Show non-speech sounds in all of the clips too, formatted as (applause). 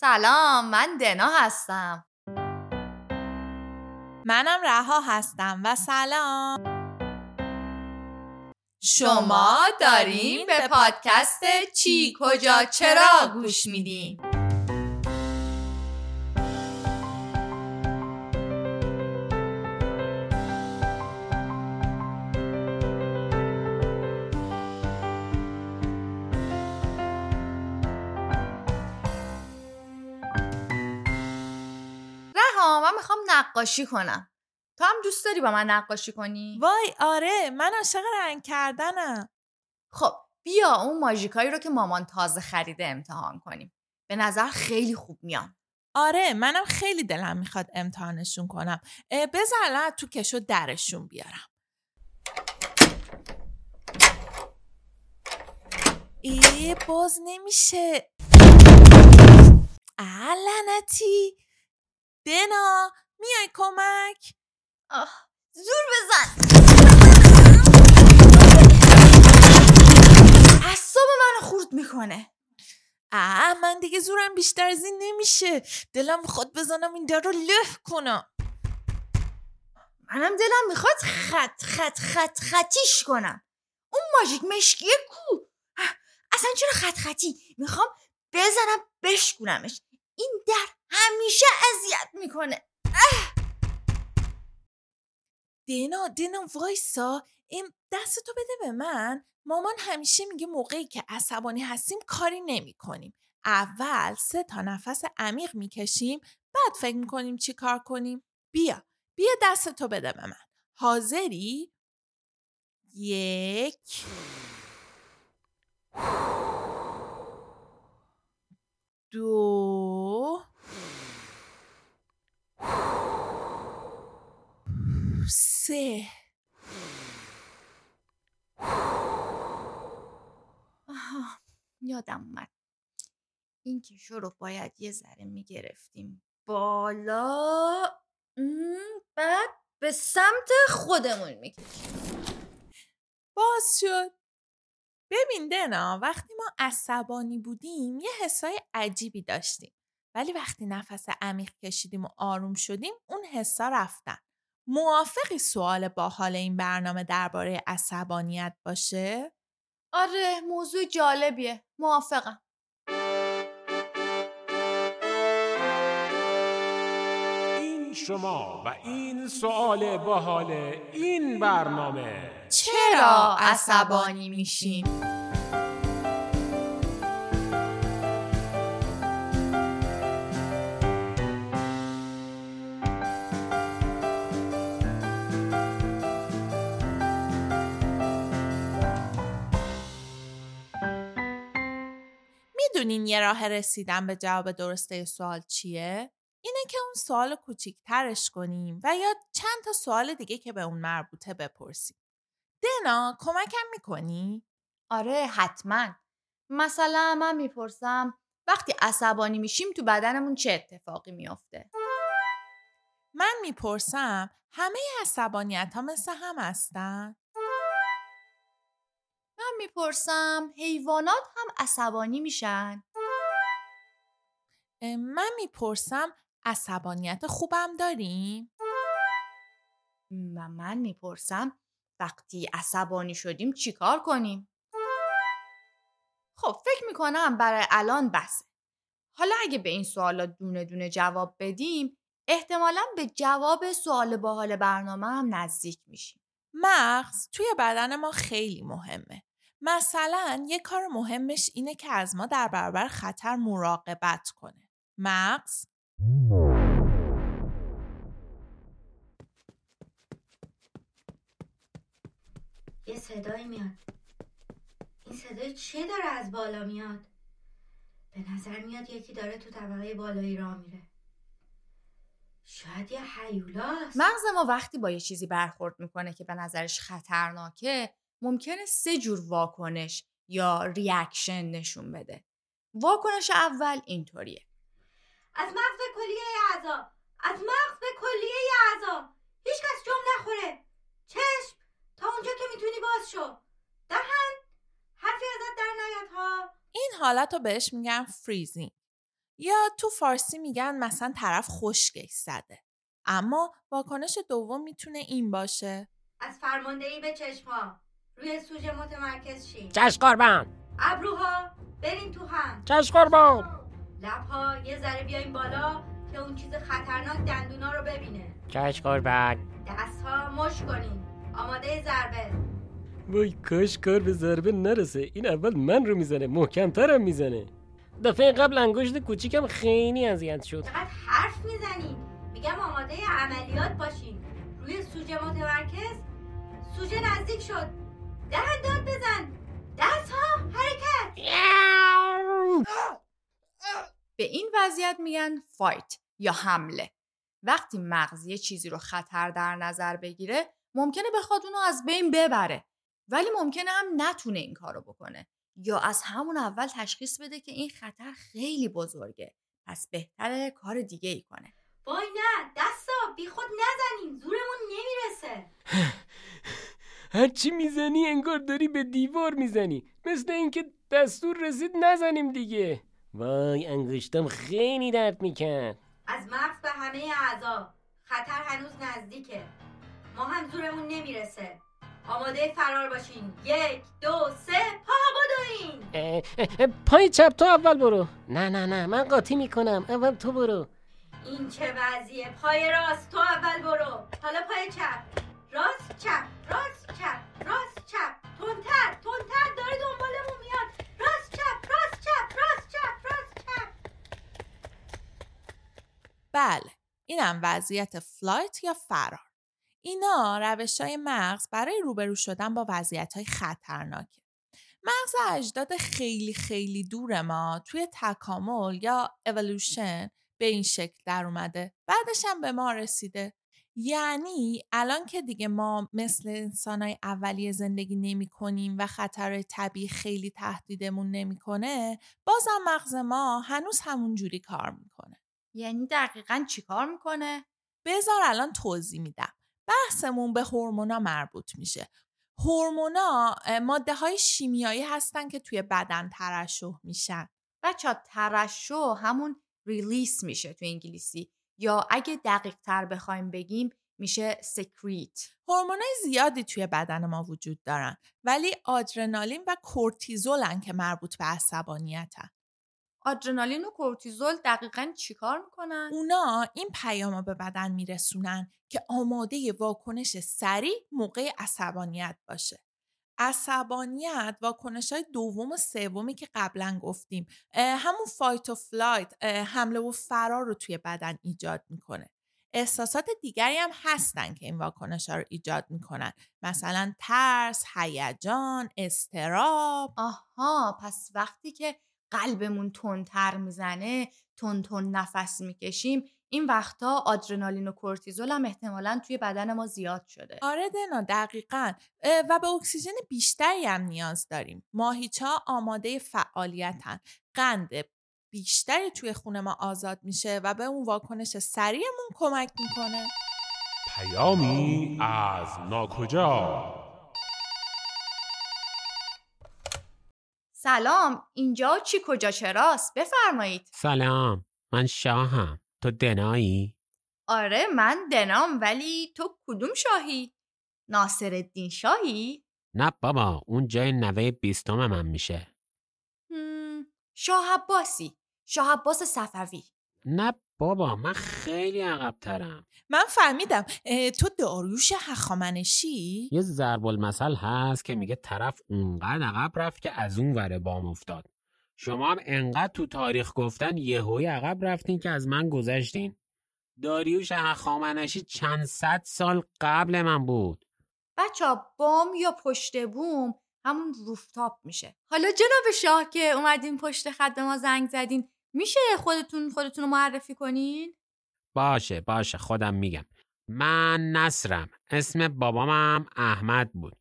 سلام من دنا هستم. منم رها هستم و سلام. شما داریم به پادکست چی کجا چرا گوش میدین؟ من می‌خوام نقاشی کنم. تو هم دوست داری با من نقاشی کنی؟ وای آره. من عاشق رنگ کردنم. خب بیا اون ماژیکایی رو که مامان تازه خریده امتحان کنیم. به نظر خیلی خوب میان. آره منم خیلی دلم می‌خواد امتحانشون کنم. بذار الان تو کشو درشون بیارم. ای باز نمیشه. لعنتی. دنا میای کمک؟ آه زور بزن! اعصاب منو خورد می‌کنه. اه من دیگه زورم بیشتر از این نمیشه. دلم می‌خواد بزنم این در رو له کنم. منم دلم می‌خواد خط خط خط خطیش کنم. اون ماژیک مشکیه کو. اصلا چرا خط خطی؟ می‌خوام بزنم بشکونمش. این در همیشه اذیت می‌کنه. دینا دینا وایسا. این دستتو بده به من. مامان همیشه میگه موقعی که عصبانی هستیم کاری نمی کنیم. اول سه تا نفس عمیق می‌کشیم بعد فکر می‌کنیم چی کار کنیم. بیا بیا دستتو بده به من. حاضری؟ یک. دو. سه آها (sighs) یادم اومد. این کشو رو باید یه ذره می‌گرفتیم. بالا. بعد به سمت خودمون می‌کشیم باز شد. ببین دنا وقتی ما عصبانی بودیم یه حسای عجیبی داشتیم. ولی وقتی نفس عمیق کشیدیم و آروم شدیم اون حسا رفتن. موافقی سوال با حال این برنامه درباره عصبانیت باشه؟ آره موضوع جالبیه. موافقم. این شما و این سوال باحال این برنامه. چرا عصبانی میشیم راه رسیدن به جواب درسته سوال چیه؟ اینه که اون سوال کوچیکترش کنیم و یا چند تا سوال دیگه که به اون مربوطه بپرسیم. دنا کمکم می‌کنی؟ آره حتما مثلا من می‌پرسم وقتی عصبانی میشیم تو بدنمون چه اتفاقی میافته من می‌پرسم همه عصبانیت ها مثل هم هستن؟ من می‌پرسم حیوانات هم عصبانی میشن من می‌پرسم عصبانیت خوبم داریم؟ و من می‌پرسم وقتی عصبانی شدیم چیکار کنیم خب فکر می‌کنم برای الان بسه حالا اگه به این سوالا دونه دونه جواب بدیم احتمالا به جواب سوال باحال برنامه هم نزدیک میشیم مغز توی بدن ما خیلی مهمه. مثلا یه کار مهمش اینه که از ما در برابر خطر مراقبت کنه. مغز یه صدایی میاد. این صدای چه داره از بالا میاد؟ به نظر میاد یکی داره تو طبقه بالایی راه میره. شاید یه هیولاست مغز ما وقتی با یه چیزی برخورد می‌کنه که به نظرش خطرناکه ممکنه سه جور واکنش یا reaction نشون بده. واکنش اول اینطوریه. از مغز به کلیه اعضا. از مغز به کلیه اعضا. هیچ کس جم نخوره. چشم. تا اونجا که می‌تونی باز شو. دهن. حرفی ازت در نیاد ها. این حالت رو بهش میگن freezing. یا تو فارسی میگن مثلا طرف خشکش زده. اما واکنش دوم می‌تونه این باشه. از فرماندهی به چشما روی سوژه متمرکز شین. چش قربان. ابروها برین تو هم. چش قربان. لبها یه ذره بیاین بالا که اون چیز خطرناک دندونا رو ببینه. چش قربان دستها مش کنین. آماده ضربه. وای کاش کار به ضربه نرسه. این اول من رو می‌زنه محکمترم می‌زنه. دفعه قبل انگشت کوچیکم خیلی اذیت شد. چقدر حرف می‌زنین میگم آماده عملیات باشین. روی سوژه متمرکز. سوژه نزدیک شد. دهن داد بزن. دستها حرکت. به این وضعیت میگن فایت یا حمله. وقتی مغز یه چیزی رو خطر در نظر بگیره ممکنه بخواد اونو از بین ببره ولی ممکنه هم نتونه این کارو بکنه. یا از همون اول تشخیص بده که این خطر خیلی بزرگه پس بهتره کار دیگه ای کنه. وای نه دستا بی خود نزنین زورمون نمی‌رسه. هرچی می‌زنی انگار داری به دیوار می‌زنی. مثل اینکه دستور رسید نزنیم دیگه. وای انگشتم خیلی درد می‌کرد. از مغز به همه اعضا. خطر هنوز نزدیکه. ما هم زورمون نمی‌رسه. آماده فرار باشین. یک دو سه پا بدوین. پای چپ تو اول برو. نه نه نه من قاطی می‌کنم. اول تو برو. این چه وضعیه. پای راست تو اول برو. اینم وضعیت فلایت یا فرار. اینا روش های مغز برای روبرو شدن با وضعیت های خطرناکه. مغز اجداد خیلی خیلی دور ما توی تکامل یا اولوشن به این شکل در اومده. بعدش هم به ما رسیده. یعنی الان که دیگه ما مثل انسانای اولیه زندگی نمی کنیم و خطر طبیعی خیلی تهدیدمون نمی‌کنه بازم مغز ما هنوز همون جوری کار می‌کنه. یعنی دقیقا چیکار می‌کنه؟ بذار الان توضیح میدم. بحثمون به هورمونا مربوط میشه. هورمونا ماده های شیمیایی هستن که توی بدن ترشح میشن. بچه ترشح همون release میشه تو انگلیسی. یا اگه دقیق تر بخوایم بگیم میشه secrete هورمونای زیادی توی بدن ما وجود دارن. ولی آدرنالین و کورتیزولن که مربوط به عصبانیتن. آدرنالین و کورتیزول دقیقا چیکار می‌کنن؟ اونا این پیام به بدن میرسونن که آماده واکنش سریع موقع عصبانیت باشه. عصبانیت واکنش های دوم و سومی که قبلا گفتیم همون fight و flight حمله و فرار رو توی بدن ایجاد می‌کنه. احساسات دیگری هم هستن که این واکنش ها رو ایجاد می‌کنن مثلا ترس، هیجان، اضطراب آها پس وقتی که قلبمون تندتر می‌زنه تون تون نفس می‌کشیم. این وقتا آدرنالین و کورتیزول هم احتمالا توی بدن ما زیاد شده. آره دنا دقیقا. و به اکسیژن بیشتری هم نیاز داریم. ماهیچه آماده فعالیتن. قند بیشتری توی خونه ما آزاد میشه و به اون واکنش سریعمون کمک می‌کنه. پیامی از ناکجا. سلام اینجا چی کجا چراست؟ بفرمایید. سلام من شاهم. تو دنایی؟ آره من دنام ولی تو کدوم شاهی؟ ناصر الدین شاهی؟ نه بابا اون جای نوه بیستم من میشه. شاه عباسی. شاه عباس صفوی. نه بابا من خیلی عقبترم. من فهمیدم تو داریوش هخامنشی؟ یه ضرب المثل هست که میگه طرف اونقدر عقب رفت که از اون ور بام افتاد. شما هم انقدر تو تاریخ گفتن یهوی عقب رفتین که از من گذشتین. داریوش هخامنشی چند صد سال قبل من بود. بچه بام یا پشت بوم همون روفتاپ میشه. حالا جناب شاه که اومدین پشت خط به ما زنگ زدین میشه خودتون خودتون رو معرفی کنین؟ باشه باشه خودم میگم. من نصرم اسم بابامم احمد بود.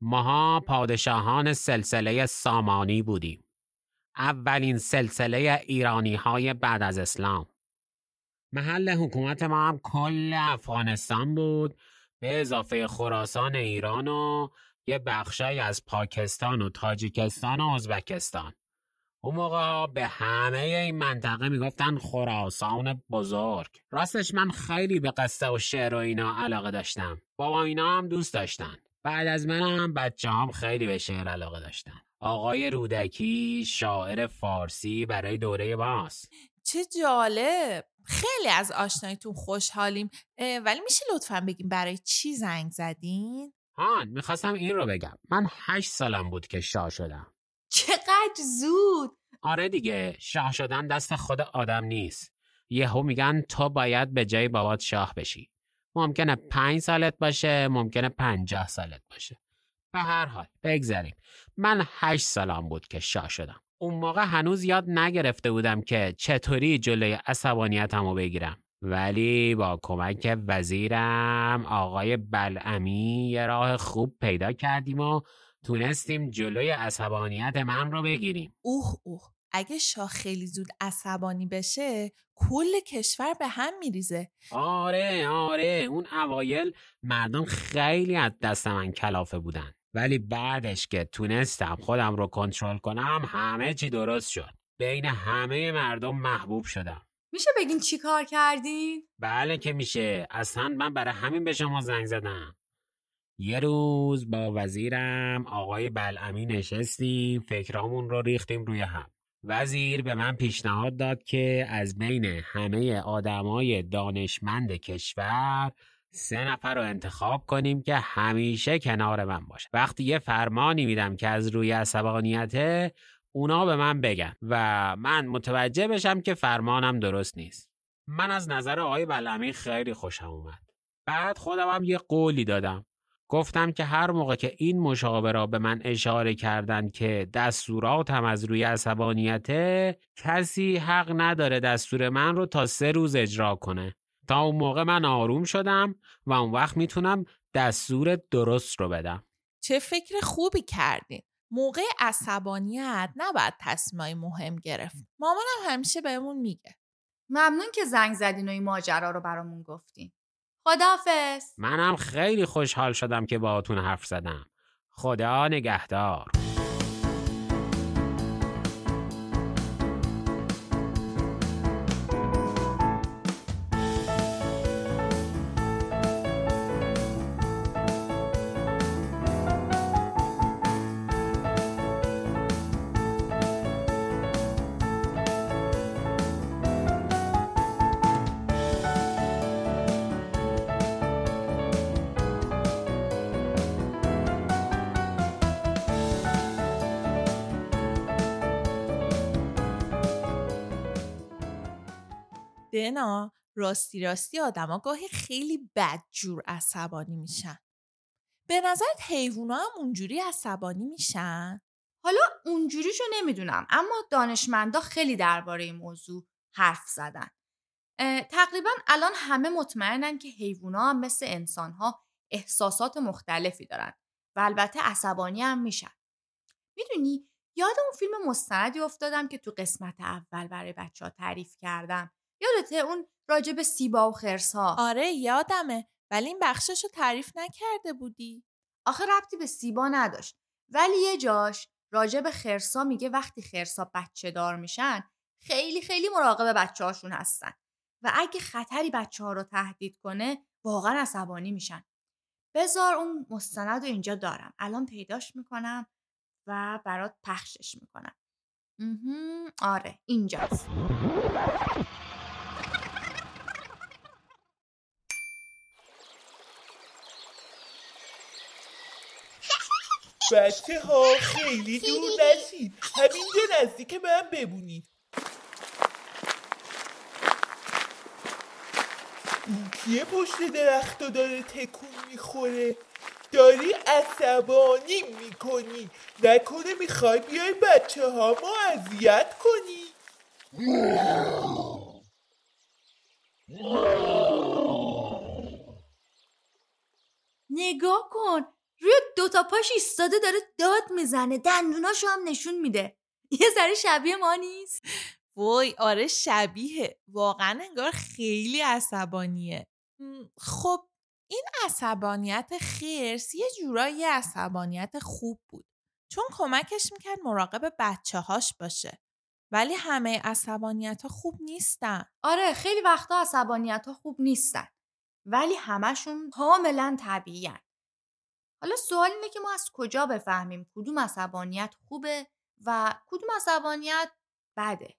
ماها پادشاهان سلسله سامانی بودیم. اولین سلسله ایرانی های بعد از اسلام. محل حکومت ما هم کل افغانستان بود. به اضافه خراسان ایران و یه بخشای از پاکستان و تاجیکستان و ازبکستان. اون موقع به همه این منطقه می‌گفتن خراسان بزرگ. راستش من خیلی به قصه و شعر و اینا علاقه داشتم. بابا اینا هم دوست داشتن. بعد از منم بچه هم خیلی به شعر علاقه داشتن. آقای رودکی شاعر فارسی برای دوره باست چه جالب. خیلی از آشنایتون خوشحالیم. ولی میشه لطفا بگیم برای چی زنگ زدین؟ هان می‌خواستم این رو بگم. من هشت سالم بود که شاه شدم. چقدر زود. آره دیگه شاه شدن دست خود آدم نیست. یهو میگن تو باید به جای بابات شاه بشی. ممکنه پنج سالت باشه ممکنه پنجاه سالت باشه. به هر حال بگذریم. من هشت سالم بود که شاه شدم. اون موقع هنوز یاد نگرفته بودم که چطوری جلوی عصبانیتم رو بگیرم. ولی با کمک وزیرم آقای بلعمی یه راه خوب پیدا کردیم و تونستیم جلوی عصبانیت من رو بگیریم. اوه اوه. اگه شاه خیلی زود عصبانی بشه کل کشور به هم میریزه. آره آره. اون اوایل مردم خیلی از دست من کلافه بودن. ولی بعدش که تونستم خودم رو کنترل کنم همه چی درست شد. بین همه مردم محبوب شدم. میشه بگین چی کار کردین؟ بله که میشه. اصلا من برای همین به شما زنگ زدم. یه روز با وزیرم آقای بلعمی نشستیم فکرامون رو ریختیم روی هم. وزیر به من پیشنهاد داد که از بین همه آدمای دانشمند کشور سه نفر رو انتخاب کنیم که همیشه کنار من باشه. وقتی یه فرمانی میدم که از روی عصبانیته اونا به من بگن و من متوجه بشم که فرمانم درست نیست. من از نظر آقای بلعمی خیلی خوشم اومد. بعد خودم هم یه قولی دادم. گفتم که هر موقع که این مشاوره را به من اشاره کردن که دستوراتم از روی عصبانیته کسی حق نداره دستور من رو تا سه روز اجرا کنه. تا اون موقع من آروم شدم و اون وقت می‌تونم دستور درست رو بدم. چه فکر خوبی کردین موقع عصبانیت نباید تصمیمای مهم گرفت. مامانم همیشه بهمون میگه. ممنون که زنگ زدین و این ماجرا رو برامون گفتین. خداحافظ. منم خیلی خوشحال شدم که باهاتون حرف زدم. خدا نگهدار. دنا راستی راستی آدما گاهی خیلی بدجور عصبانی میشن. به نظرت حیوونا هم اونجوری عصبانی میشن؟ حالا اونجوریشو نمی‌دونم اما دانشمندا خیلی درباره این موضوع حرف زدن. تقریبا الان همه مطمئنن که حیوونا هم مثل انسانها احساسات مختلفی دارن و البته عصبانی هم میشن. می‌دونی یاد اون فیلم مستندی افتادم که تو قسمت اول برای بچه ها تعریف کردم. یادته اون راجع به سیبا و خرسها؟ آره یادمه. ولی این بخششو تعریف نکرده بودی. آخه ربطی به سیبا نداشت. ولی یه جاش راجع به خرسا میگه وقتی خرسا بچه دار میشن خیلی خیلی مراقب بچه هاشون هستن. و اگه خطری بچه ها رو تهدید کنه واقعا عصبانی میشن. بذار اون مستند رو اینجا دارم. الان پیداش می‌کنم و برات پخشش می‌کنم. آره اینجاست. بچه ها خیلی دور نشید همینجا نزدیک من بمونید. این کیه پشت درخت داره تکون می‌خوره؟ داری عصبانی می‌کنی. نکنه می‌خوای بیای بچه ها ما اذیت کنی. پاش ایستاده داره داد می‌زنه دندوناشو هم نشون میده. یه ذره شبیه ما نیست. وای آره شبیه واقعا انگار خیلی عصبانیه. خب این عصبانیت خرس یه جورایی عصبانیت خوب بود. چون کمکش می‌کرد مراقب بچه هاش باشه. ولی همه عصبانیت ها خوب نیستن. آره خیلی وقتا عصبانیت ها خوب نیستن. ولی همشون کاملا طبیعی حالا سوال اینه که ما از کجا بفهمیم کدوم عصبانیت خوبه و کدوم عصبانیت بده؟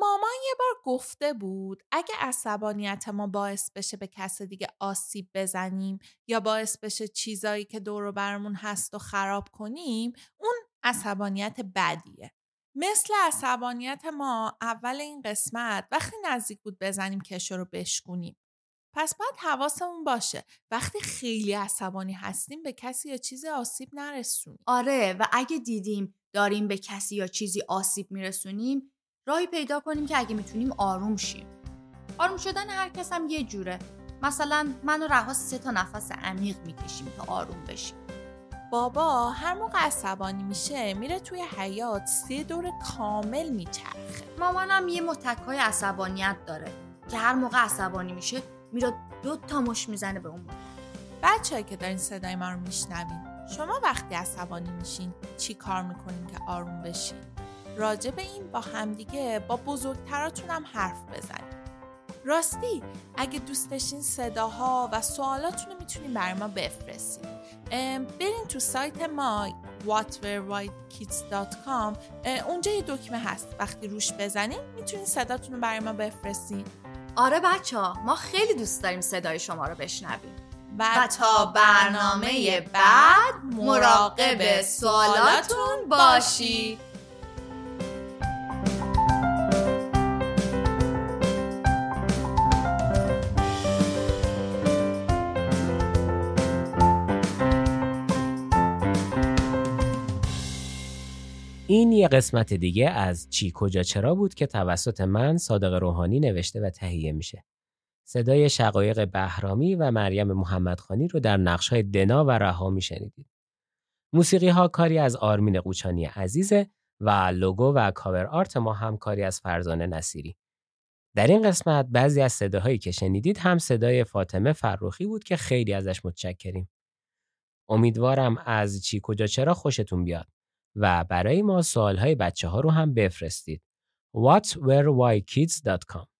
مامان یه بار گفته بود اگه عصبانیت ما باعث بشه به کس دیگه آسیب بزنیم یا باعث بشه چیزایی که دور برمون هست و خراب کنیم اون عصبانیت بدیه. مثل عصبانیت ما اول این قسمت وقتی نزدیک بود بزنیم کشو رو بشکونیم. پس باید حواسمون باشه. وقتی خیلی عصبانی هستیم به کسی یا چیزی آسیب نرسونیم. آره و اگه دیدیم داریم به کسی یا چیزی آسیب میرسونیم راهی پیدا کنیم که اگه می‌تونیم آروم شیم. آروم شدن هر کس هم یه جوره. مثلا من و رها سه تا نفس عمیق می‌کشیم تا آروم بشیم. بابا هر موقع عصبانی میشه میره توی حیات سه دور کامل میچرخه. مامانم یه متکای عصبانیت داره که هر موقع عصبانی میشه میره دو تا مش می‌زنه به اون بچه که دارین صدای ما رو میشنوین شما وقتی عصبانی میشین چی کار می‌کنین که آروم بشین؟ راجع به این با همدیگه با بزرگتراتون هم حرف بزنید راستی اگه دوست داشتین صداها و سوالاتون رو می‌تونین برای ما بفرستین. برین تو سایت ما whatverewhitekids.com اونجا یه دکمه هست. وقتی روش بزنین می‌تونین صداتون رو برای ما بفرستین. آره بچه ها ما خیلی دوست داریم صدای شما رو بشنویم. و تا برنامه بعد مراقب سوالاتون باشید این یه قسمت دیگه از چی کجا چرا بود که توسط من صادق روحانی نوشته و تهیه میشه. صدای شقایق بهرامی و مریم محمدخانی رو در نقشهای دنا و رها میشنیدید. موسیقی ها کاری از آرمین قوچانی عزیزه و لوگو و کاور آرت ما هم کاری از فرزانه نصیری. در این قسمت بعضی از صداهایی که شنیدید هم صدای فاطمه فرخی بود که خیلی ازش متشکریم. امیدوارم از چی کجا چرا خوشتون بیاد. و برای ما سوالهای بچه ها رو هم بفرستید. whatwerewhykids.com